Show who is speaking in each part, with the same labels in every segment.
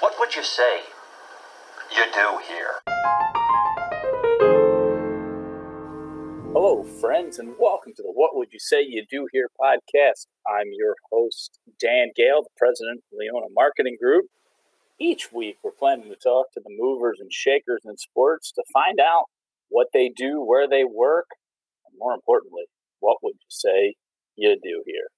Speaker 1: What would you say you do here?
Speaker 2: Hello, friends, and welcome to the What Would You Say You Do Here podcast. I'm your host, Dan Gale, the president of Leona Marketing Group. Each week, we're planning to talk to the movers and shakers in sports to find out what they do, where they work, and more importantly, what would you say you do here?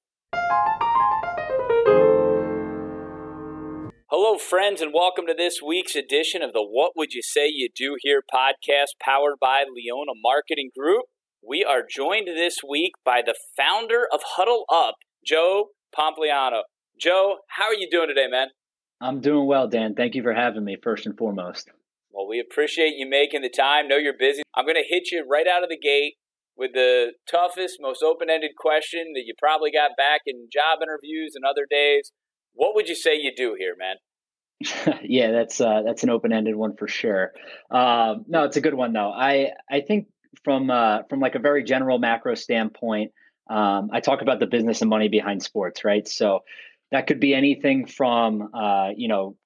Speaker 2: Hello, friends, and welcome to this week's edition of the What Would You Say You Do Here podcast powered by Leona Marketing Group. We are joined this week by the founder of Huddle Up, Joe Pompliano. Joe, how are you doing today, man?
Speaker 3: I'm doing well, Dan. Thank you for having me, first and foremost.
Speaker 2: Well, we appreciate you making the time. Know you're busy. I'm going to hit you right out of the gate with the toughest, most open ended question that you probably got back in job interviews and other days. What would you say you do here, man?
Speaker 3: yeah, that's uh, that's an open ended one for sure. Um, no, it's a good one though. I I think from uh, from like a very general macro standpoint, um, I talk about the business and money behind sports, right? So that could be anything from uh, you know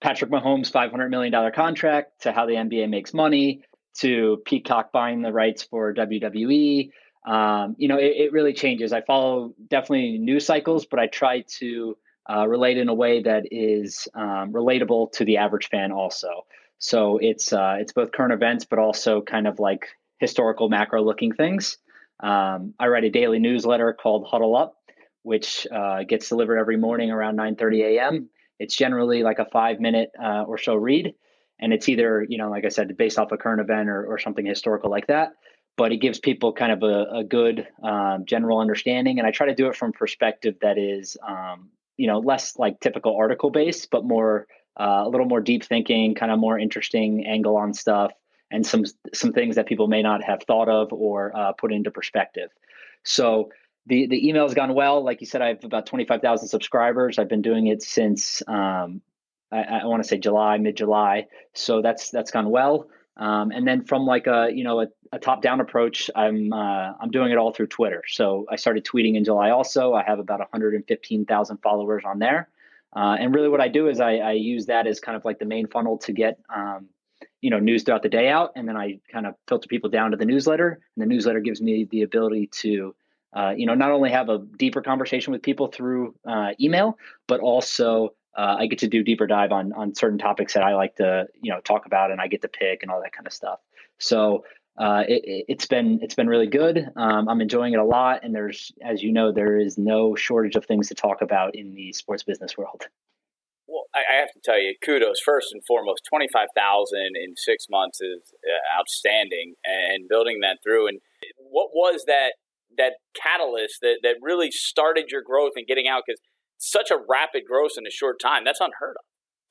Speaker 3: Patrick Mahomes' five hundred million dollar contract to how the NBA makes money to Peacock buying the rights for WWE. Um, you know, it, it, really changes. I follow definitely news cycles, but I try to uh, relate in a way that is um, relatable to the average fan also. So it's uh, it's both current events, but also kind of like historical macro looking things. Um, I write a daily newsletter called Huddle Up, which uh, gets delivered every morning around 9:30 a.m. It's generally like a five minute uh, or so read, and it's either you know like I said based off a current event or, or something historical like that. But it gives people kind of a, a good um, general understanding, and I try to do it from perspective that is um, you know less like typical article based but more uh, a little more deep thinking kind of more interesting angle on stuff and some some things that people may not have thought of or uh, put into perspective. So the the email has gone well. Like you said i have about 25000 subscribers. I've been doing it since um, i, I want to say july mid-july. So that's that's gone well um, and then from like a you know a, a top down approach, I'm uh, I'm doing it all through Twitter. So I started tweeting in July. Also, I have about 115,000 followers on there. Uh, and really, what I do is I, I, use that as kind of like the main funnel to get um, you know news throughout the day out, and then I kind of filter people down to the newsletter. And the newsletter gives me the ability to uh, you know not only have a deeper conversation with people through uh, email, but also uh, I get to do deeper dive on on certain topics that I like to you know talk about, and I get to pick and all that kind of stuff. So uh, it, has been it's been really good. Um, I'm enjoying it a lot, and there's as you know there is no shortage of things to talk about in the sports business world.
Speaker 2: Well, I have to tell you, kudos first and foremost. Twenty five thousand in six months is uh, outstanding, and building that through. And what was that that catalyst that that really started your growth and getting out? Because such a rapid growth in a short time. That's unheard of.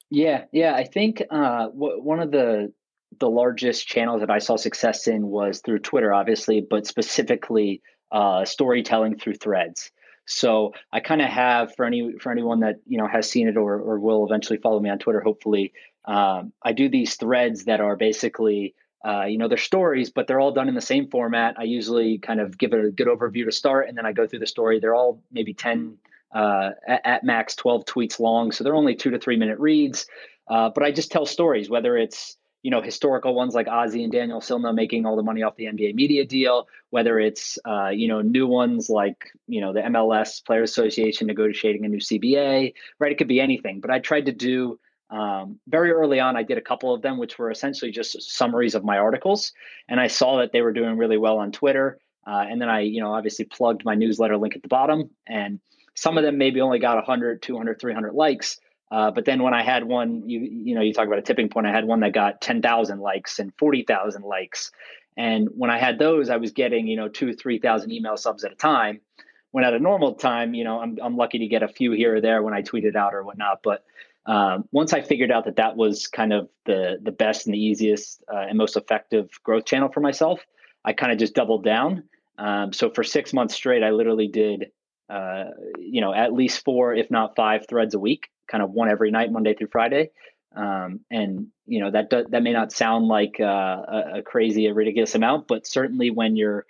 Speaker 3: Yeah, yeah. I think uh, w- one of the the largest channels that I saw success in was through Twitter, obviously, but specifically uh, storytelling through threads. So I kind of have for any for anyone that you know has seen it or or will eventually follow me on Twitter. Hopefully, um, I do these threads that are basically uh, you know they're stories, but they're all done in the same format. I usually kind of give it a good overview to start, and then I go through the story. They're all maybe ten uh, at, at, max 12 tweets long. So they're only two to three minute reads. Uh, but I just tell stories, whether it's you know historical ones like Ozzie and Daniel Silna making all the money off the NBA media deal, whether it's uh, you know new ones like you know the MLS Players Association negotiating a new CBA, right? It could be anything. But I tried to do um, very early on. I did a couple of them, which were essentially just summaries of my articles, and I saw that they were doing really well on Twitter. Uh, and then I, you know, obviously plugged my newsletter link at the bottom, and some of them maybe only got 100, 200, 300 likes. Uh, but then when I had one, you you know, you talk about a tipping point. I had one that got 10,000 likes and 40,000 likes. And when I had those, I was getting, you know, two, 3,000 email subs at a time. When at a normal time, you know, I'm, I'm lucky to get a few here or there when I tweet it out or whatnot. But um, once I figured out that that was kind of the, the best and the easiest uh, and most effective growth channel for myself, I kind of just doubled down. Um, so for six months straight, I literally did uh, you know, at least four, if not five threads a week, kind of one every night, Monday through Friday. Um, and you know that that may not sound like uh, a, a, crazy, a ridiculous amount, but certainly when you're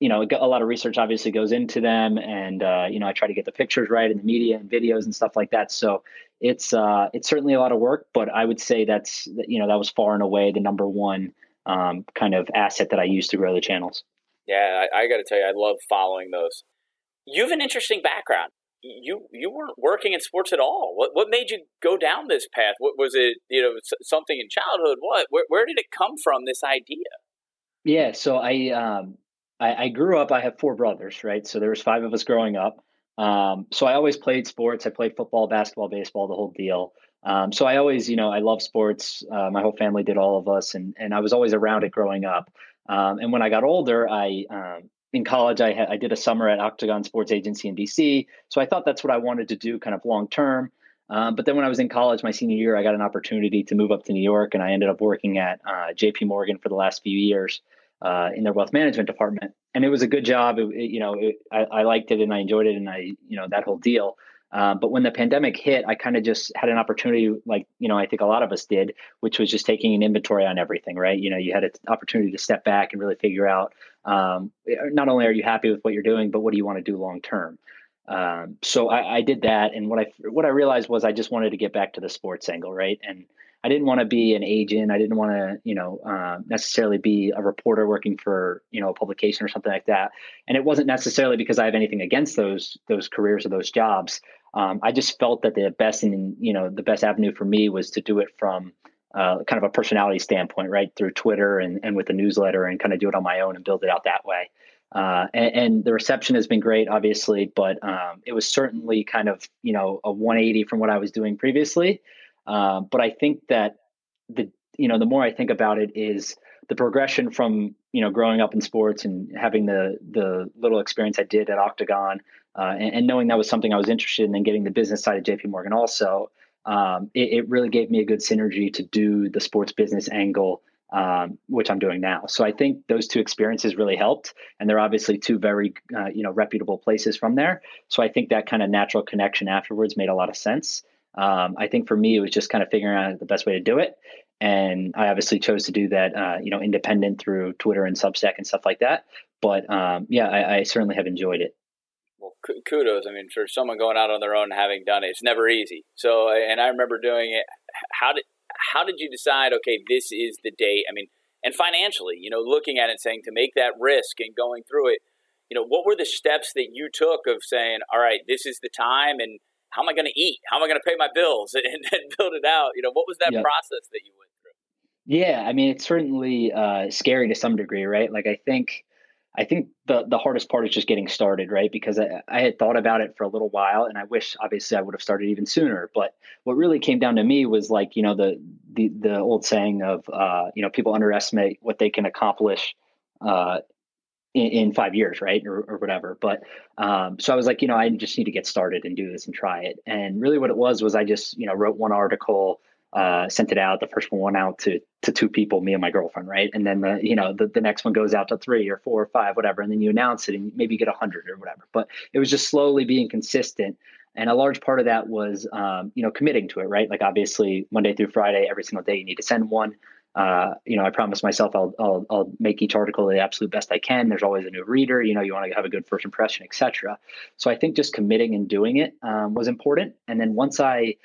Speaker 3: you know, a lot of research obviously goes into them, and uh, you know, I try to get the pictures right in the media and videos and stuff like that. So it's uh, it's certainly a lot of work, but I would say that's you know that was far and away the number one um, kind of asset that I use to grow the channels.
Speaker 2: Yeah, I, I got to tell you, I love following those. You have an interesting background. You you weren't working in sports at all. What what made you go down this path? What was it? You know, something in childhood. What? Where, where did it come from? This idea?
Speaker 3: Yeah, so I um, I, I, grew up. I have four brothers, right? So there was five of us growing up. Um, so I always played sports. I played football, basketball, baseball, the whole deal. Um, so I always, you know, I love sports. Uh, my whole family did, all of us, and and I was always around it growing up. Um, and when I got older, I um, in college I had I did a summer at Octagon Sports Agency in DC. So I thought that's what I wanted to do, kind of long term. Um, but then when I was in college, my senior year, I got an opportunity to move up to New York, and I ended up working at uh, J.P. Morgan for the last few years uh, in their wealth management department, and it was a good job. It, it, you know, it, I, I, liked it and I enjoyed it, and I, you know, that whole deal. Uh, but when the pandemic hit, I kind of just had an opportunity, like you know, I think a lot of us did, which was just taking an inventory on everything. Right? You know, you had an opportunity to step back and really figure out um, not only are you happy with what you're doing, but what do you want to do long term. Um, so I, I, did that, and what I what I realized was I just wanted to get back to the sports angle, right? And I didn't want to be an agent. I didn't want to, you know, uh, necessarily be a reporter working for, you know, a publication or something like that. And it wasn't necessarily because I have anything against those those careers or those jobs. Um, I just felt that the best and you know the best avenue for me was to do it from uh, kind of a personality standpoint, right, through Twitter and and with the newsletter, and kind of do it on my own and build it out that way. Uh, and, and, the reception has been great, obviously, but um, it was certainly kind of you know a 180 from what I was doing previously. Uh, but I think that the you know the more I think about it is the progression from you know growing up in sports and having the the little experience I did at Octagon uh, and, and, knowing that was something I was interested in and getting the business side of JP Morgan also um, it, it, really gave me a good synergy to do the sports business angle um, which I'm doing now. So I think those two experiences really helped, and they're obviously two very uh, you know reputable places from there. So I think that kind of natural connection afterwards made a lot of sense. Um, I think for me, it was just kind of figuring out the best way to do it. And I obviously chose to do that, uh, you know, independent through Twitter and Substack and stuff like that. But um, yeah, I, I, certainly have enjoyed it.
Speaker 2: Kudos. I mean, for someone going out on their own and having done it, it's never easy. So, and I remember doing it. How did how did you decide? Okay, this is the date. I mean, and financially, you know, looking at it, saying to make that risk and going through it, you know, what were the steps that you took of saying, all right, this is the time, and how am I going to eat? How am I going to pay my bills and, and, build it out? You know, what was that yep. process that you went through?
Speaker 3: Yeah, I mean, it's certainly uh, scary to some degree, right? Like, I think, I think the the hardest part is just getting started, right? Because I, I had thought about it for a little while, and I wish, obviously, I would have started even sooner. But what really came down to me was like, you know, the the the old saying of, uh, you know, people underestimate what they can accomplish uh, in, in five years, right, or, or whatever. But um, so I was like, you know, I just need to get started and do this and try it. And really, what it was was I just, you know, wrote one article, uh, sent it out. The first one went out to to two people, me and my girlfriend, right, and then the you know the, the next one goes out to three or four or five, whatever, and then you announce it and maybe you get a hundred or whatever. But it was just slowly being consistent. And a large part of that was, um, you know, committing to it, right? Like obviously Monday through Friday, every single day you need to send one uh, you know, I promise myself I'll, I'll, I'll make each article the absolute best I can. There's always a new reader. You know, you want to have a good first impression, etc. So I think just committing and doing it um, was important. And then once I,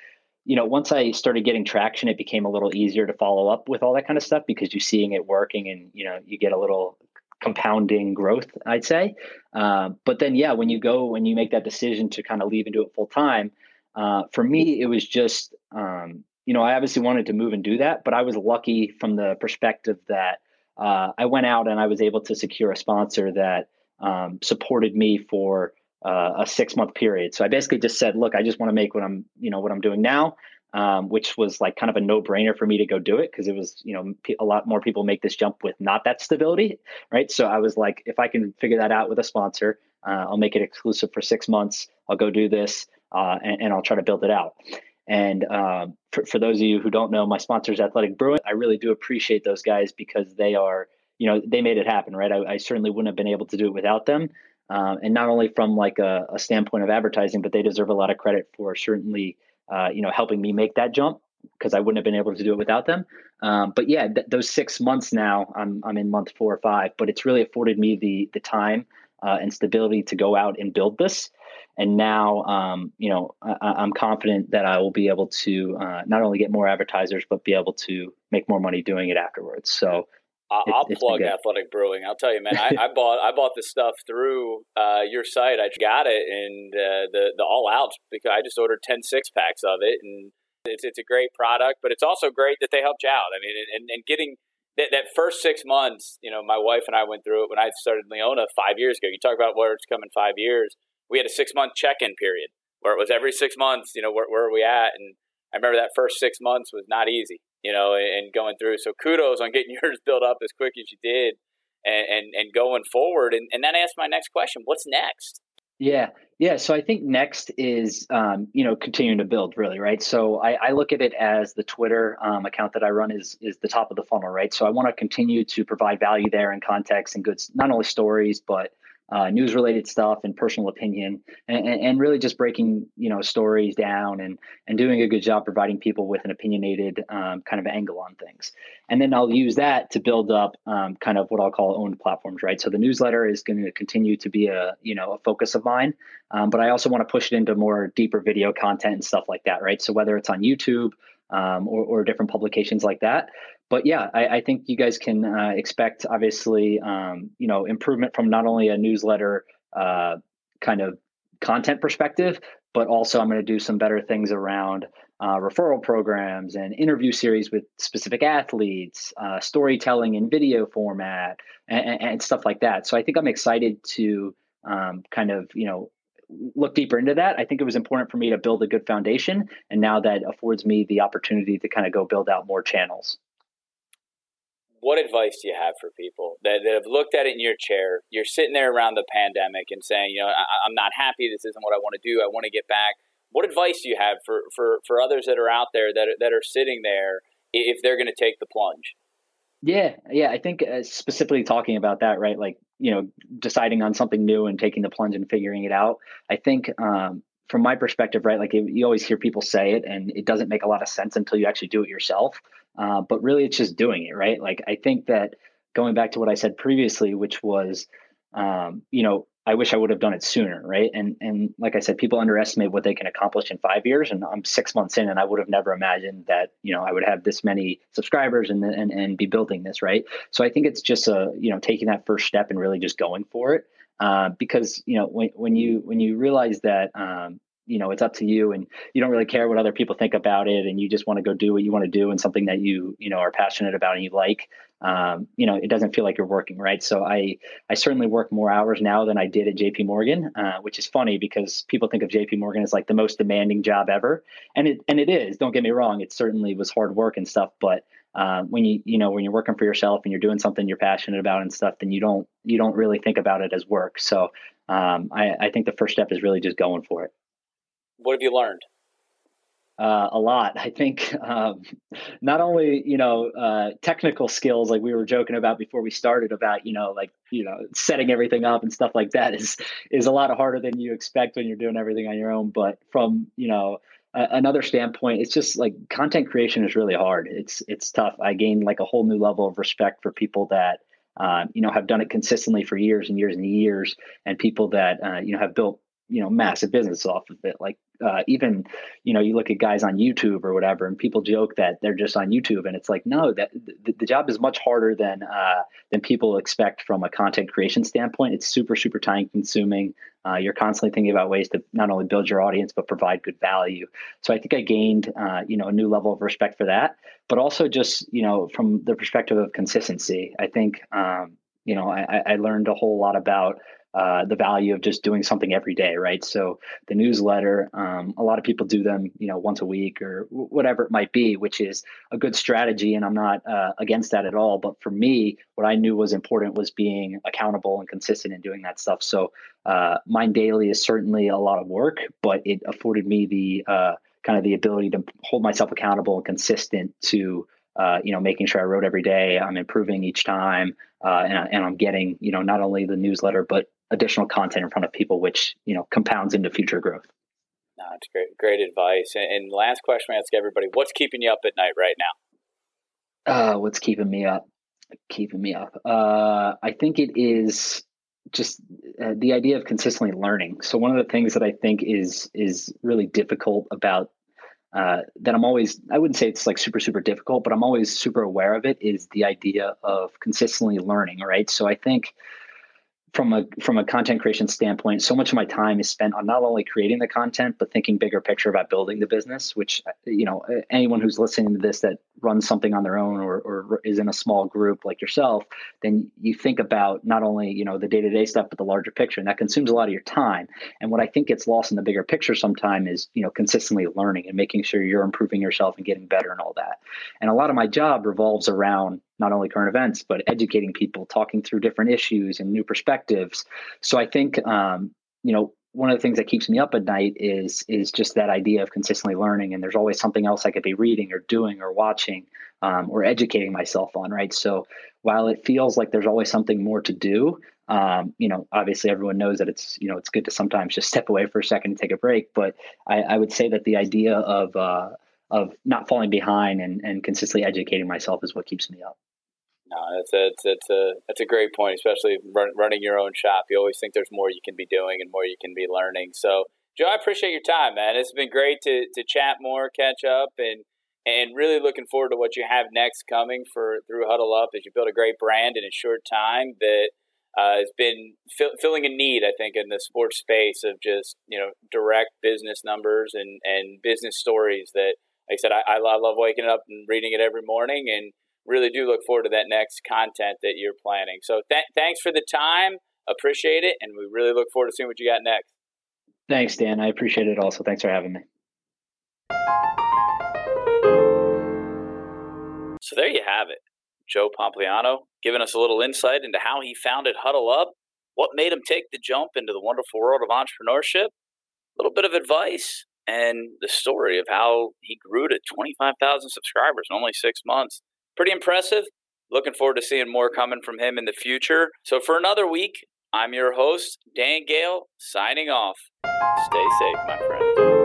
Speaker 3: you know, once I started getting traction, it became a little easier to follow up with all that kind of stuff because you're seeing it working, and you know, you get a little compounding growth, I'd say. Uh, but then, yeah, when you go when you make that decision to kind of leave and do it full time, uh, for me, it was just um, you know, I obviously wanted to move and do that, but I was lucky from the perspective that uh, I went out and I was able to secure a sponsor that um, supported me for uh, a six month period. So I basically just said, look, I just want to make what I'm, you know, what I'm doing now, um, which was like kind of a no brainer for me to go do it because it was, you know, a lot more people make this jump with not that stability, right? So I was like, if I can figure that out with a sponsor, uh, I'll make it exclusive for six months. I'll go do this uh, and, and I'll try to build it out. And um, for, for, those of you who don't know, my sponsor is Athletic Brewing. I really do appreciate those guys because they are, you know, they made it happen, right? I, I certainly wouldn't have been able to do it without them. Um, and not only from like a, a, standpoint of advertising, but they deserve a lot of credit for certainly, uh, you know, helping me make that jump. because I wouldn't have been able to do it without them. Um, but yeah, th- those six months now, I'm I'm in month four or five, but it's really afforded me the the time uh, and stability to go out and build this. And now, um, you know, I, am confident that I will be able to uh, not only get more advertisers, but be able to make more money doing it afterwards. So
Speaker 2: I'll, plug Athletic Brewing. I'll tell you, man. I, I bought I bought this stuff through uh, your site. I got it, and uh, the the all outs because I just ordered 10 six packs of it, and it's it's a great product. But it's also great that they helped you out. I mean, and, and getting that, that first six months, you know, my wife and I went through it when I started Leona five years ago. You talk about where it's coming five years. We had a six month check in period where it was every six months. You know, where where are we at? And I remember that first six months was not easy you know, and going through. So kudos on getting yours built up as quick as you did and, and, and going forward. And, and that asks my next question what's next?
Speaker 3: Yeah, yeah. So I think next is um, you know continuing to build really right. So I, I look at it as the Twitter um, account that I run is is the top of the funnel, right? So I want to continue to provide value there and context and good not only stories but uh, news related stuff and personal opinion and, and, really just breaking you know stories down and and doing a good job providing people with an opinionated um, kind of angle on things. And then i'll use that to build up um, kind of what i'll call owned platforms right? So the newsletter is going to continue to be a you know a focus of mine um, but i also want to push it into more deeper video content and stuff like that right? So whether it's on youtube um, or, or different publications like that but yeah, I, I, think you guys can uh, expect obviously, um, you know, improvement from not only a newsletter uh, kind of content perspective, but also I'm going to do some better things around uh, referral programs and interview series with specific athletes, uh, storytelling in video format, and, and, stuff like that. So I think I'm excited to um, kind of, you know, look deeper into that. I think it was important for me to build a good foundation, and now that affords me the opportunity to kind of go build out more channels
Speaker 2: what advice do you have for people that, that have looked at it in your chair? You're sitting there around the pandemic and saying, you know, I, am not happy. This isn't what I want to do. I want to get back. What advice do you have for, for, for others that are out there that, that are sitting there if they're going to take the plunge?
Speaker 3: Yeah, yeah. I think uh, specifically talking about that, right? Like, you know, deciding on something new and taking the plunge and figuring it out. I think um, from my perspective, right, like you always hear people say it and it doesn't make a lot of sense until you actually do it yourself. Uh, but really, it's just doing it, right? Like, I think that going back to what I said previously, which was, um, you know, I wish I would have done it sooner, right? And and like I said, people underestimate what they can accomplish in five years, and I'm six months in, and I would have never imagined that you know I would have this many subscribers and and and be building this, right? So I think it's just a you know taking that first step and really just going for it, uh, because you know when when you when you realize that um, you know it's up to you and you don't really care what other people think about it and you just want to go do what you want to do and something that you you know are passionate about and you like um, you know it doesn't feel like you're working right? So i i certainly work more hours now than i did at jp morgan uh, which is funny because people think of jp morgan as like the most demanding job ever and it and it is don't get me wrong it certainly was hard work and stuff but uh, when you you know when you're working for yourself and you're doing something you're passionate about and stuff then you don't you don't really think about it as work. So um, I, I think the first step is really just going for it
Speaker 2: what have you learned?
Speaker 3: Uh, a lot. I think um, not only you know uh, technical skills, like we were joking about before we started, about you know like you know setting everything up and stuff like that is is a lot harder than you expect when you're doing everything on your own. But from you know another standpoint, it's just like content creation is really hard. It's it's tough. I gained like a whole new level of respect for people that. Uh, you know, have done it consistently for years and years and years, and people that uh, you know have built you know massive business off of it like uh, even you know you look at guys on youtube or whatever and people joke that they're just on youtube and it's like no that the, the job is much harder than uh, than people expect from a content creation standpoint. It's super super time consuming. Uh, you're constantly thinking about ways to not only build your audience but provide good value. So i think i gained uh, you know a new level of respect for that but also just you know from the perspective of consistency. I think um, you know I, I learned a whole lot about uh, the value of just doing something every day, right? So the newsletter, um, a lot of people do them, you know, once a week or whatever it might be, which is a good strategy, and I'm not uh, against that at all. But for me, what I knew was important was being accountable and consistent in doing that stuff. So uh, mine daily is certainly a lot of work, but it afforded me the uh, kind of the ability to hold myself accountable and consistent to uh, you know, making sure I wrote every day. I'm improving each time, uh, and, and, I'm getting, you know, not only the newsletter but additional content in front of people, which you know compounds into future growth.
Speaker 2: No, That's great, great advice. And, and last question I ask everybody: What's keeping you up at night right now?
Speaker 3: Uh, what's keeping me up? Keeping me up. Uh, I think it is just uh, the idea of consistently learning. So one of the things that I think is is really difficult about uh, that I'm always I wouldn't say it's like super super difficult, but I'm always super aware of it is the idea of consistently learning. Right. So I think from a from a content creation standpoint, so much of my time is spent on not only creating the content but thinking bigger picture about building the business. Which you know, anyone who's listening to this that runs something on their own or, or is in a small group like yourself, then you think about not only you know the day to day stuff but the larger picture, and that consumes a lot of your time. And what I think gets lost in the bigger picture sometimes is you know consistently learning and making sure you're improving yourself and getting better and all that. And a lot of my job revolves around not only current events but educating people talking through different issues and new perspectives so i think um, you know one of the things that keeps me up at night is is just that idea of consistently learning and there's always something else i could be reading or doing or watching um, or educating myself on right so while it feels like there's always something more to do um, you know obviously everyone knows that it's you know it's good to sometimes just step away for a second and take a break but i, I would say that the idea of uh, of not falling behind and, and consistently educating myself is what keeps me up.
Speaker 2: No, that's a, it's, it's a that's a great point, especially run, running your own shop. You always think there's more you can be doing and more you can be learning. So, Joe, I appreciate your time, man. It's been great to to chat more, catch up, and and really looking forward to what you have next coming for through Huddle Up as you build a great brand in a short time that uh, has been fill, filling a need, I think, in the sports space of just you know direct business numbers and and business stories that like I said, I, I love waking up and reading it every morning and really do look forward to that next content that you're planning. So th- thanks for the time. Appreciate it. And we really look forward to seeing what you got next.
Speaker 3: Thanks, Dan. I appreciate it also. Thanks for having me.
Speaker 2: So there you have it. Joe Pompliano giving us a little insight into how he founded Huddle Up, what made him take the jump into the wonderful world of entrepreneurship, a little bit of advice, and the story of how he grew to 25,000 subscribers in only six months. Pretty impressive. Looking forward to seeing more coming from him in the future. So, for another week, I'm your host, Dan Gale, signing off. Stay safe, my friends.